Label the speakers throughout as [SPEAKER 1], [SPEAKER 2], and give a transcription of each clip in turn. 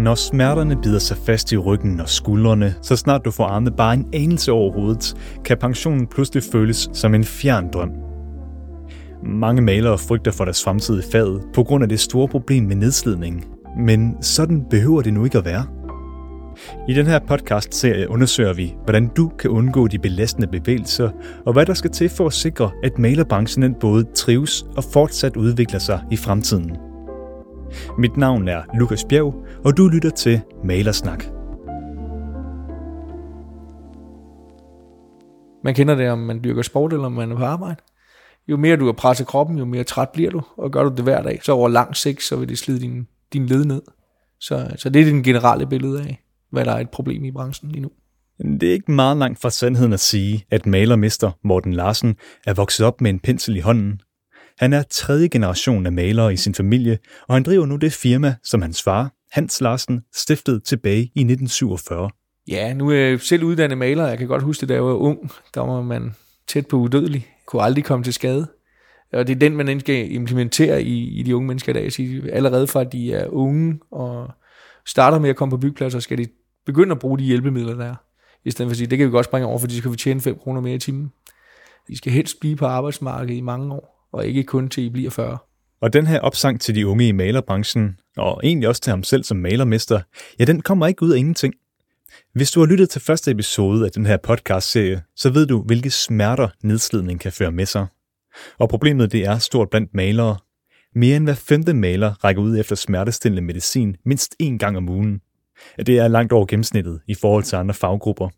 [SPEAKER 1] Når smerterne bider sig fast i ryggen og skuldrene, så snart du får armet bare en anelse over hovedet, kan pensionen pludselig føles som en fjern drøm. Mange malere frygter for deres fremtid i faget på grund af det store problem med nedslidning. Men sådan behøver det nu ikke at være. I den her podcast-serie undersøger vi, hvordan du kan undgå de belastende bevægelser, og hvad der skal til for at sikre, at malerbranchen både trives og fortsat udvikler sig i fremtiden. Mit navn er Lukas Bjerg, og du lytter til Malersnak.
[SPEAKER 2] Man kender det, om man dyrker sport eller om man er på arbejde. Jo mere du har presset kroppen, jo mere træt bliver du, og gør du det hver dag, så over lang sigt, så vil det slide din, din led ned. Så, så det er den generelle billede af, hvad der er et problem i branchen lige nu.
[SPEAKER 1] Det er ikke meget langt fra sandheden at sige, at malermester Morten Larsen er vokset op med en pensel i hånden. Han er tredje generation af malere i sin familie, og han driver nu det firma, som hans far, Hans Larsen, stiftede tilbage i 1947.
[SPEAKER 2] Ja, nu er jeg selv uddannet maler. Jeg kan godt huske det, da jeg var ung. Der var man tæt på udødelig. Kunne aldrig komme til skade. Og det er den, man skal implementere i, i de unge mennesker i dag. Så allerede fra at de er unge og starter med at komme på byggepladser, skal de begynde at bruge de hjælpemidler, der er. I stedet for at sige, det kan vi godt springe over, for så kan vi tjene 5 kroner mere i timen. I skal helst blive på arbejdsmarkedet i mange år, og ikke kun til I bliver 40.
[SPEAKER 1] Og den her opsang til de unge i malerbranchen, og egentlig også til ham selv som malermester, ja, den kommer ikke ud af ingenting. Hvis du har lyttet til første episode af den her podcast-serie, så ved du, hvilke smerter nedslidning kan føre med sig. Og problemet det er stort blandt malere. Mere end hver femte maler rækker ud efter smertestillende medicin mindst én gang om ugen. Det er langt over gennemsnittet i forhold til andre faggrupper.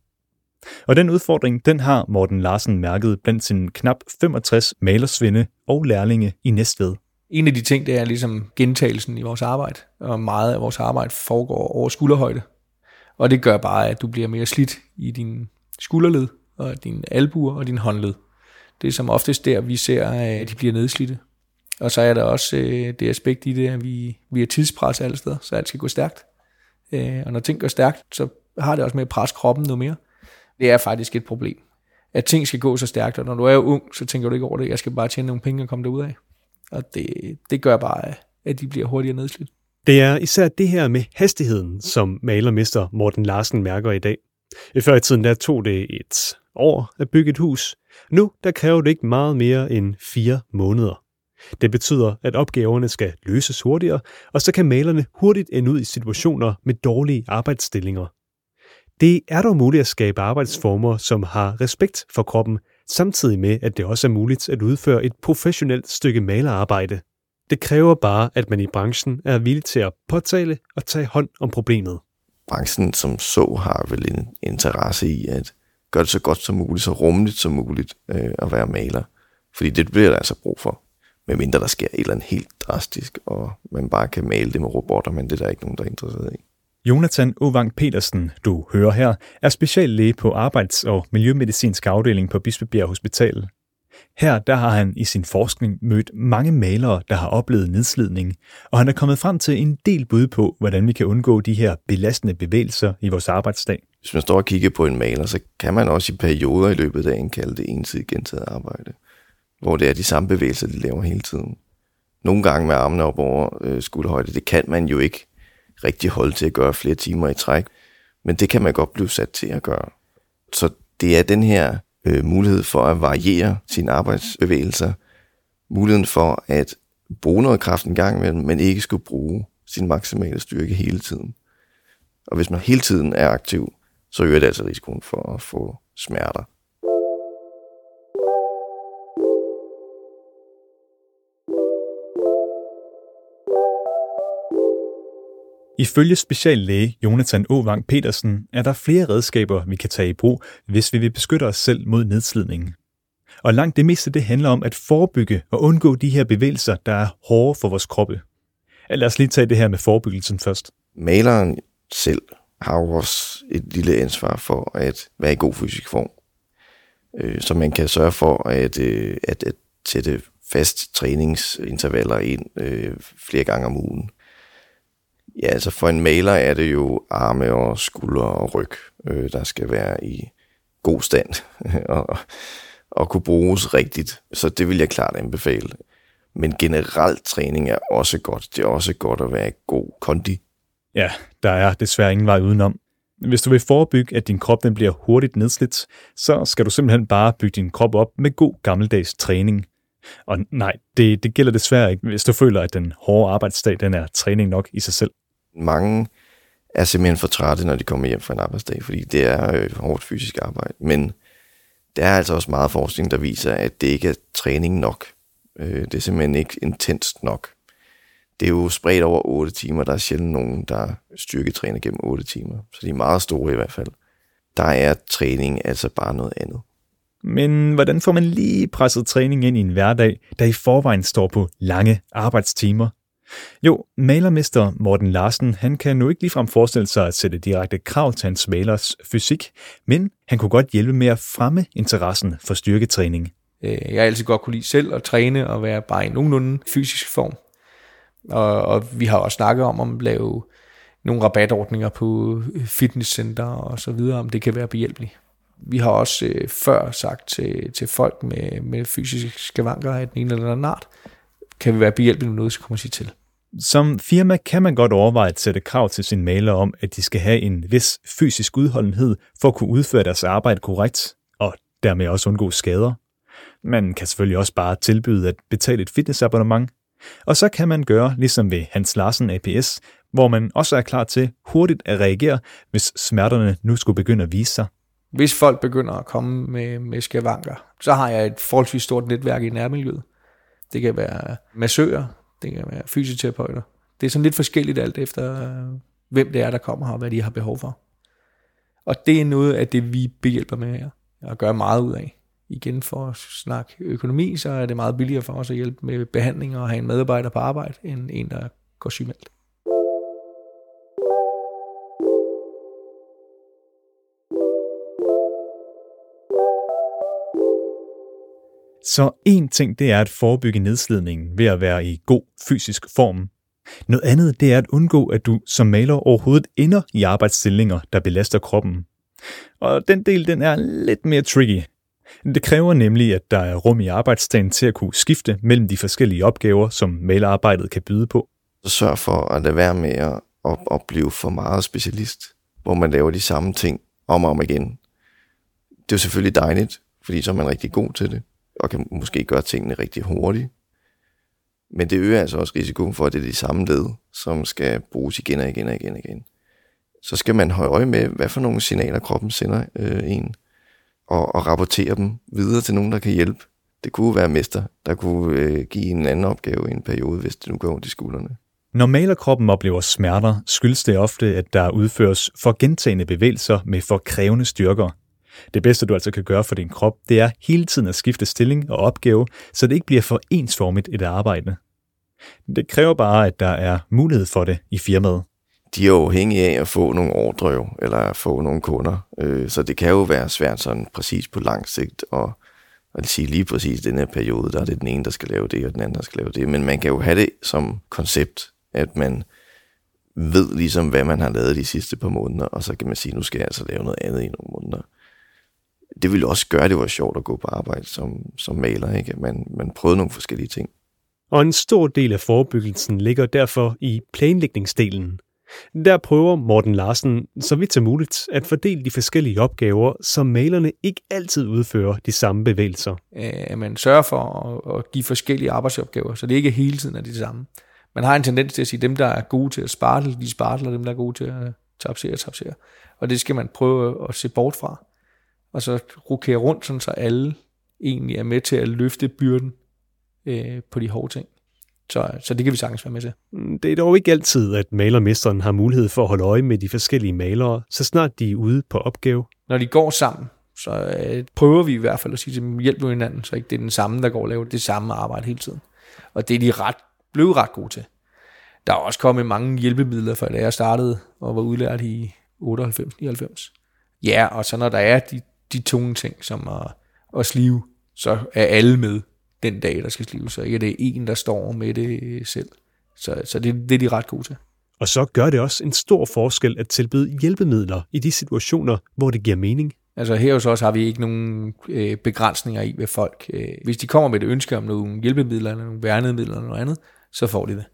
[SPEAKER 1] Og den udfordring, den har Morten Larsen mærket blandt sine knap 65 malersvinde og lærlinge i Næstved.
[SPEAKER 2] En af de ting, det er ligesom gentagelsen i vores arbejde, og meget af vores arbejde foregår over skulderhøjde. Og det gør bare, at du bliver mere slidt i din skulderled, og din albuer og din håndled. Det er som oftest der, vi ser, øh, at de bliver nedslidte. Og så er der også øh, det aspekt i det, at vi, vi er tidspres alle steder, så alt skal gå stærkt. Øh, og når ting går stærkt, så har det også med at presse kroppen noget mere. Det er faktisk et problem. At ting skal gå så stærkt, og når du er ung, så tænker du ikke over det. Jeg skal bare tjene nogle penge og komme derud af. Og det, det gør bare, at de bliver hurtigere nedslidt.
[SPEAKER 1] Det er især det her med hastigheden, som malermester Morten Larsen mærker i dag. I før i tiden der tog det et år at bygge et hus. Nu der kræver det ikke meget mere end fire måneder. Det betyder, at opgaverne skal løses hurtigere, og så kan malerne hurtigt ende ud i situationer med dårlige arbejdsstillinger. Det er dog muligt at skabe arbejdsformer, som har respekt for kroppen, samtidig med, at det også er muligt at udføre et professionelt stykke malerarbejde. Det kræver bare, at man i branchen er villig til at påtale og tage hånd om problemet.
[SPEAKER 3] Branchen som så har vel en interesse i at gøre det så godt som muligt, så rummeligt som muligt øh, at være maler. Fordi det bliver der altså brug for. Medmindre der sker et eller andet helt drastisk, og man bare kan male det med robotter, men det er der ikke nogen, der er interesseret i.
[SPEAKER 1] Jonathan Ovang Petersen, du hører her, er speciallæge på arbejds- og miljømedicinsk afdeling på Bispebjerg Hospital. Her der har han i sin forskning mødt mange malere, der har oplevet nedslidning, og han er kommet frem til en del bud på, hvordan vi kan undgå de her belastende bevægelser i vores arbejdsdag.
[SPEAKER 3] Hvis man står og kigger på en maler, så kan man også i perioder i løbet af dagen kalde det ensidigt gentaget arbejde, hvor det er de samme bevægelser, de laver hele tiden. Nogle gange med armene op over øh, skulderhøjde, det kan man jo ikke rigtig holde til at gøre flere timer i træk, men det kan man godt blive sat til at gøre. Så det er den her øh, mulighed for at variere sine arbejdsbevægelser, muligheden for at bruge noget kraft en gang imellem, men ikke skulle bruge sin maksimale styrke hele tiden. Og hvis man hele tiden er aktiv, så øger det altså risikoen for at få smerter.
[SPEAKER 1] Ifølge speciallæge Jonathan Åvang Petersen er der flere redskaber, vi kan tage i brug, hvis vi vil beskytte os selv mod nedslidning. Og langt det meste det handler om at forebygge og undgå de her bevægelser, der er hårde for vores kroppe. Lad os lige tage det her med forebyggelsen først.
[SPEAKER 3] Maleren selv har jo også et lille ansvar for at være i god fysisk form. Øh, så man kan sørge for at, øh, at, at sætte fast træningsintervaller ind øh, flere gange om ugen. Ja, altså for en maler er det jo arme og skuldre og ryg, øh, der skal være i god stand og, og kunne bruges rigtigt. Så det vil jeg klart anbefale. Men generelt træning er også godt. Det er også godt at være i god kondi.
[SPEAKER 1] Ja, der er desværre ingen vej udenom. Hvis du vil forebygge, at din krop den bliver hurtigt nedslidt, så skal du simpelthen bare bygge din krop op med god gammeldags træning. Og nej, det, det gælder desværre ikke, hvis du føler, at den hårde arbejdsdag den er træning nok i sig selv.
[SPEAKER 3] Mange er simpelthen for trætte, når de kommer hjem fra en arbejdsdag, fordi det er øh, hårdt fysisk arbejde. Men der er altså også meget forskning, der viser, at det ikke er træning nok. Øh, det er simpelthen ikke intenst nok. Det er jo spredt over 8 timer. Der er sjældent nogen, der styrketræner gennem 8 timer. Så de er meget store i hvert fald. Der er træning altså bare noget andet.
[SPEAKER 1] Men hvordan får man lige presset træning ind i en hverdag, der i forvejen står på lange arbejdstimer? Jo, malermester Morten Larsen, han kan nu ikke ligefrem forestille sig at sætte direkte krav til hans malers fysik, men han kunne godt hjælpe med at fremme interessen for styrketræning.
[SPEAKER 2] Øh, jeg har altid godt kunne lide selv at træne og være bare i nogenlunde fysisk form. Og, og vi har også snakket om at lave nogle rabatordninger på fitnesscenter og så videre, om det kan være behjælpeligt. Vi har også øh, før sagt til, til folk med, med fysiske skavanker af den ene eller anden art, kan vi være behjælpelige med noget, så kommer sig til.
[SPEAKER 1] Som firma kan man godt overveje at sætte krav til sine malere om, at de skal have en vis fysisk udholdenhed for at kunne udføre deres arbejde korrekt, og dermed også undgå skader. Man kan selvfølgelig også bare tilbyde at betale et fitnessabonnement, og så kan man gøre ligesom ved Hans Larsen APS, hvor man også er klar til hurtigt at reagere, hvis smerterne nu skulle begynde at vise sig.
[SPEAKER 2] Hvis folk begynder at komme med, med skavanker, så har jeg et forholdsvis stort netværk i nærmiljøet. Det kan være massører, det kan være fysioterapeuter. Det er sådan lidt forskelligt alt efter, øh, hvem det er, der kommer her, og hvad de har behov for. Og det er noget af det, vi behjælper med her, og gør meget ud af. Igen for at snakke økonomi, så er det meget billigere for os at hjælpe med behandling og have en medarbejder på arbejde, end en, der går sygemeldt.
[SPEAKER 1] Så en ting det er at forebygge nedslidningen ved at være i god fysisk form. Noget andet det er at undgå, at du som maler overhovedet ender i arbejdsstillinger, der belaster kroppen. Og den del den er lidt mere tricky. Det kræver nemlig, at der er rum i arbejdsdagen til at kunne skifte mellem de forskellige opgaver, som malerarbejdet kan byde på.
[SPEAKER 3] Så sørg for at lade være med at, at, blive for meget specialist, hvor man laver de samme ting om og om igen. Det er jo selvfølgelig dejligt, fordi så er man rigtig god til det og kan måske gøre tingene rigtig hurtigt. Men det øger altså også risikoen for, at det er de samme led, som skal bruges igen og igen og igen og igen. Så skal man holde øje med, hvad for nogle signaler kroppen sender øh, en, og, og rapportere dem videre til nogen, der kan hjælpe. Det kunne være mester, der kunne øh, give en anden opgave i en periode, hvis det nu går ondt i skuldrene.
[SPEAKER 1] Når malerkroppen oplever smerter, skyldes det ofte, at der udføres for gentagende bevægelser med for krævende styrker, det bedste, du altså kan gøre for din krop, det er hele tiden at skifte stilling og opgave, så det ikke bliver for ensformigt et arbejde. Det kræver bare, at der er mulighed for det i firmaet.
[SPEAKER 3] De er afhængige af at få nogle ordre, eller at få nogle kunder. Øh, så det kan jo være svært sådan præcis på lang sigt, og at sige lige præcis den her periode, der er det den ene, der skal lave det, og den anden, der skal lave det. Men man kan jo have det som koncept, at man ved ligesom, hvad man har lavet de sidste par måneder, og så kan man sige, nu skal jeg altså lave noget andet i nogle måneder det ville også gøre, at det var sjovt at gå på arbejde som, som maler. Ikke? Man, man prøvede nogle forskellige ting.
[SPEAKER 4] Og en stor del af forebyggelsen ligger derfor i planlægningsdelen. Der prøver Morten Larsen, så vidt som muligt, at fordele de forskellige opgaver, så malerne ikke altid udfører de samme bevægelser.
[SPEAKER 2] At man sørger for at give forskellige arbejdsopgaver, så det ikke hele tiden er det samme. Man har en tendens til at sige, at dem, der er gode til at spartle, de spartler, dem, der er gode til at tapsere, tapsere. Og det skal man prøve at se bort fra og så rokere rundt, sådan så alle egentlig er med til at løfte byrden øh, på de hårde ting. Så, så det kan vi sagtens være med til.
[SPEAKER 4] Mm, det er dog ikke altid, at malermesteren har mulighed for at holde øje med de forskellige malere, så snart de er ude på opgave.
[SPEAKER 2] Når de går sammen, så øh, prøver vi i hvert fald at sige til dem, hjælp nu hinanden, så ikke det er den samme, der går og laver det samme arbejde hele tiden. Og det er de ret, blevet ret gode til. Der er også kommet mange hjælpemidler, fra da jeg startede og var udlært i 98-99. Ja, og så når der er de de tunge ting, som at, at slive, så er alle med den dag, der skal slive. Så ikke er det en, der står med det selv. Så, så det, det er de ret gode til.
[SPEAKER 4] Og så gør det også en stor forskel at tilbyde hjælpemidler i de situationer, hvor det giver mening.
[SPEAKER 2] Altså her hos os har vi ikke nogen øh, begrænsninger i, hvad folk... Øh, hvis de kommer med et ønske om nogle hjælpemidler, eller nogle værnemidler eller noget andet, så får de det.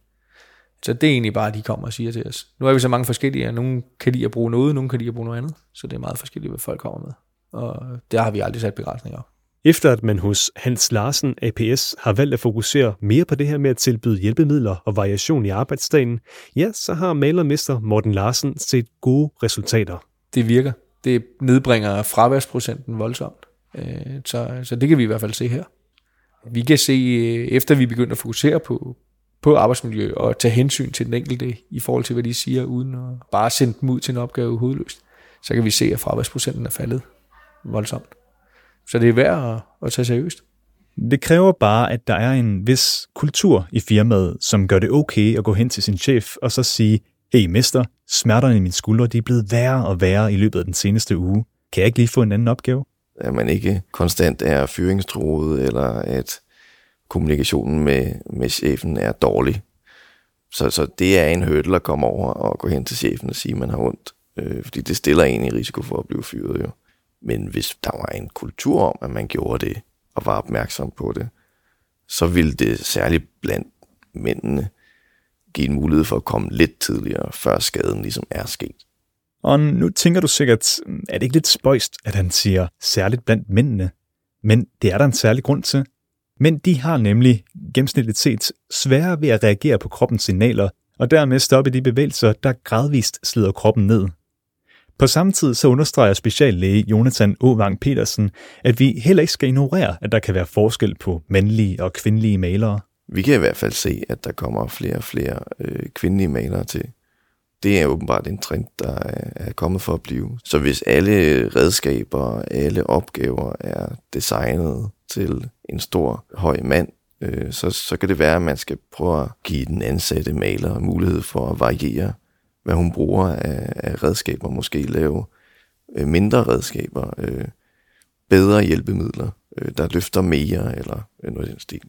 [SPEAKER 2] Så det er egentlig bare, at de kommer og siger til os. Nu er vi så mange forskellige, og nogle kan lide at bruge noget, nogle kan lide at bruge noget andet. Så det er meget forskelligt, hvad folk kommer med. Og der har vi aldrig sat begrænsninger.
[SPEAKER 4] Efter at man hos Hans Larsen APS har valgt at fokusere mere på det her med at tilbyde hjælpemidler og variation i arbejdsdagen, ja, så har malermester Morten Larsen set gode resultater.
[SPEAKER 2] Det virker. Det nedbringer fraværsprocenten voldsomt. Øh, så, så det kan vi i hvert fald se her. Vi kan se, øh, efter vi begynder at fokusere på, på arbejdsmiljø og tage hensyn til den enkelte i forhold til, hvad de siger, uden at bare sende dem ud til en opgave hovedløst, så kan vi se, at fraværsprocenten er faldet voldsomt. Så det er værd at, at tage seriøst.
[SPEAKER 1] Det kræver bare, at der er en vis kultur i firmaet, som gør det okay at gå hen til sin chef og så sige, hey mester, smerterne i mine skuldre de er blevet værre og værre i løbet af den seneste uge. Kan jeg ikke lige få en anden opgave?
[SPEAKER 3] At man ikke konstant er fyringstroet, eller at kommunikationen med, med chefen er dårlig. Så, så det er en hurdle at komme over og gå hen til chefen og sige, at man har ondt. Øh, fordi det stiller en i risiko for at blive fyret jo. Men hvis der var en kultur om, at man gjorde det, og var opmærksom på det, så ville det særligt blandt mændene give en mulighed for at komme lidt tidligere, før skaden ligesom er sket.
[SPEAKER 1] Og nu tænker du sikkert, er det ikke lidt spøjst, at han siger særligt blandt mændene? Men det er der en særlig grund til. Men de har nemlig gennemsnitligt set sværere ved at reagere på kroppens signaler, og dermed stoppe de bevægelser, der gradvist slider kroppen ned. På samme tid så understreger speciallæge Jonathan Åvang Petersen, at vi heller ikke skal ignorere, at der kan være forskel på mandlige og kvindelige malere.
[SPEAKER 3] Vi kan i hvert fald se, at der kommer flere og flere øh, kvindelige malere til. Det er åbenbart en trend, der er kommet for at blive. Så hvis alle redskaber, alle opgaver er designet til en stor, høj mand, øh, så, så kan det være, at man skal prøve at give den ansatte maler mulighed for at variere hvad hun bruger af, af redskaber, måske lave øh, mindre redskaber, øh, bedre hjælpemidler, øh, der løfter mere, eller øh, noget i den stil.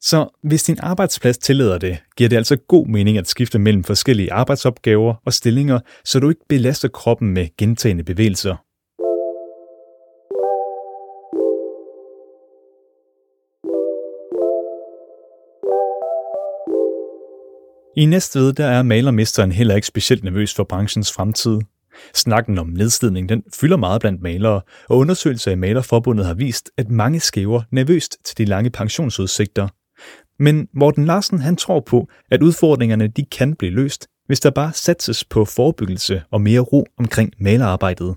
[SPEAKER 1] Så hvis din arbejdsplads tillader det, giver det altså god mening at skifte mellem forskellige arbejdsopgaver og stillinger, så du ikke belaster kroppen med gentagende bevægelser. I Næstved der er malermesteren heller ikke specielt nervøs for branchens fremtid. Snakken om nedslidning den fylder meget blandt malere, og undersøgelser i Malerforbundet har vist, at mange skæver nervøst til de lange pensionsudsigter. Men Morten Larsen han tror på, at udfordringerne de kan blive løst, hvis der bare satses på forebyggelse og mere ro omkring malerarbejdet.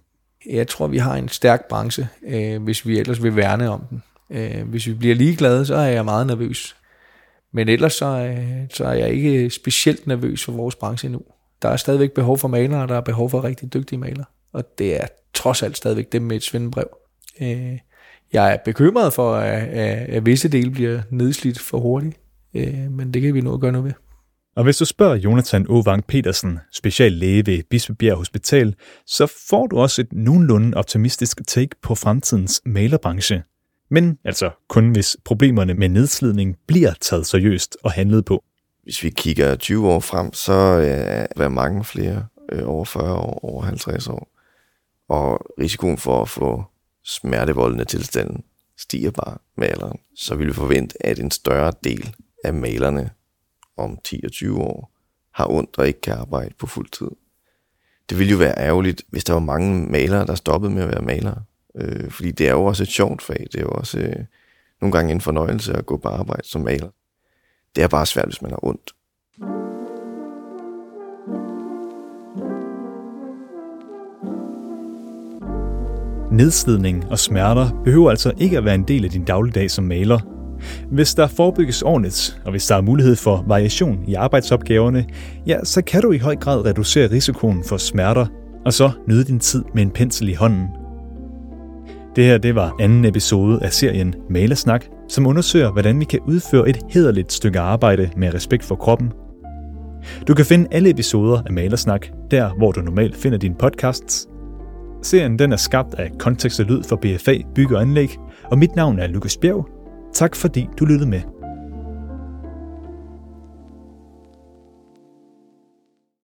[SPEAKER 2] Jeg tror, vi har en stærk branche, øh, hvis vi ellers vil værne om den. Øh, hvis vi bliver ligeglade, så er jeg meget nervøs. Men ellers så, øh, så er jeg ikke specielt nervøs for vores branche nu. Der er stadigvæk behov for malere, og der er behov for rigtig dygtige malere. Og det er trods alt stadigvæk dem med et svindebrev. Øh, jeg er bekymret for, at, at visse dele bliver nedslidt for hurtigt, øh, men det kan vi nå at gøre noget ved.
[SPEAKER 1] Og hvis du spørger Jonathan Ovang Petersen, speciallæge ved Bispebjerg Hospital, så får du også et nogenlunde optimistisk take på fremtidens malerbranche. Men altså kun hvis problemerne med nedslidning bliver taget seriøst og handlet på.
[SPEAKER 3] Hvis vi kigger 20 år frem, så er der mange flere øh, over 40 år, over 50 år. Og risikoen for at få smertevoldende tilstanden stiger bare med alderen. Så vil vi forvente, at en større del af malerne om 10 og 20 år har ondt og ikke kan arbejde på fuld tid. Det ville jo være ærgerligt, hvis der var mange malere, der stoppede med at være malere. Øh, fordi det er jo også et sjovt fag. Det er jo også øh, nogle gange en fornøjelse at gå på arbejde som maler. Det er bare svært, hvis man har ondt.
[SPEAKER 1] Nedslidning og smerter behøver altså ikke at være en del af din dagligdag som maler. Hvis der forebygges ordentligt, og hvis der er mulighed for variation i arbejdsopgaverne, ja, så kan du i høj grad reducere risikoen for smerter, og så nyde din tid med en pensel i hånden det her det var anden episode af serien Malersnak, som undersøger, hvordan vi kan udføre et hederligt stykke arbejde med respekt for kroppen. Du kan finde alle episoder af Malersnak, der hvor du normalt finder dine podcasts. Serien den er skabt af Kontekst og Lyd for BFA Bygge og Anlæg, og mit navn er Lukas Bjerg. Tak fordi du lyttede med.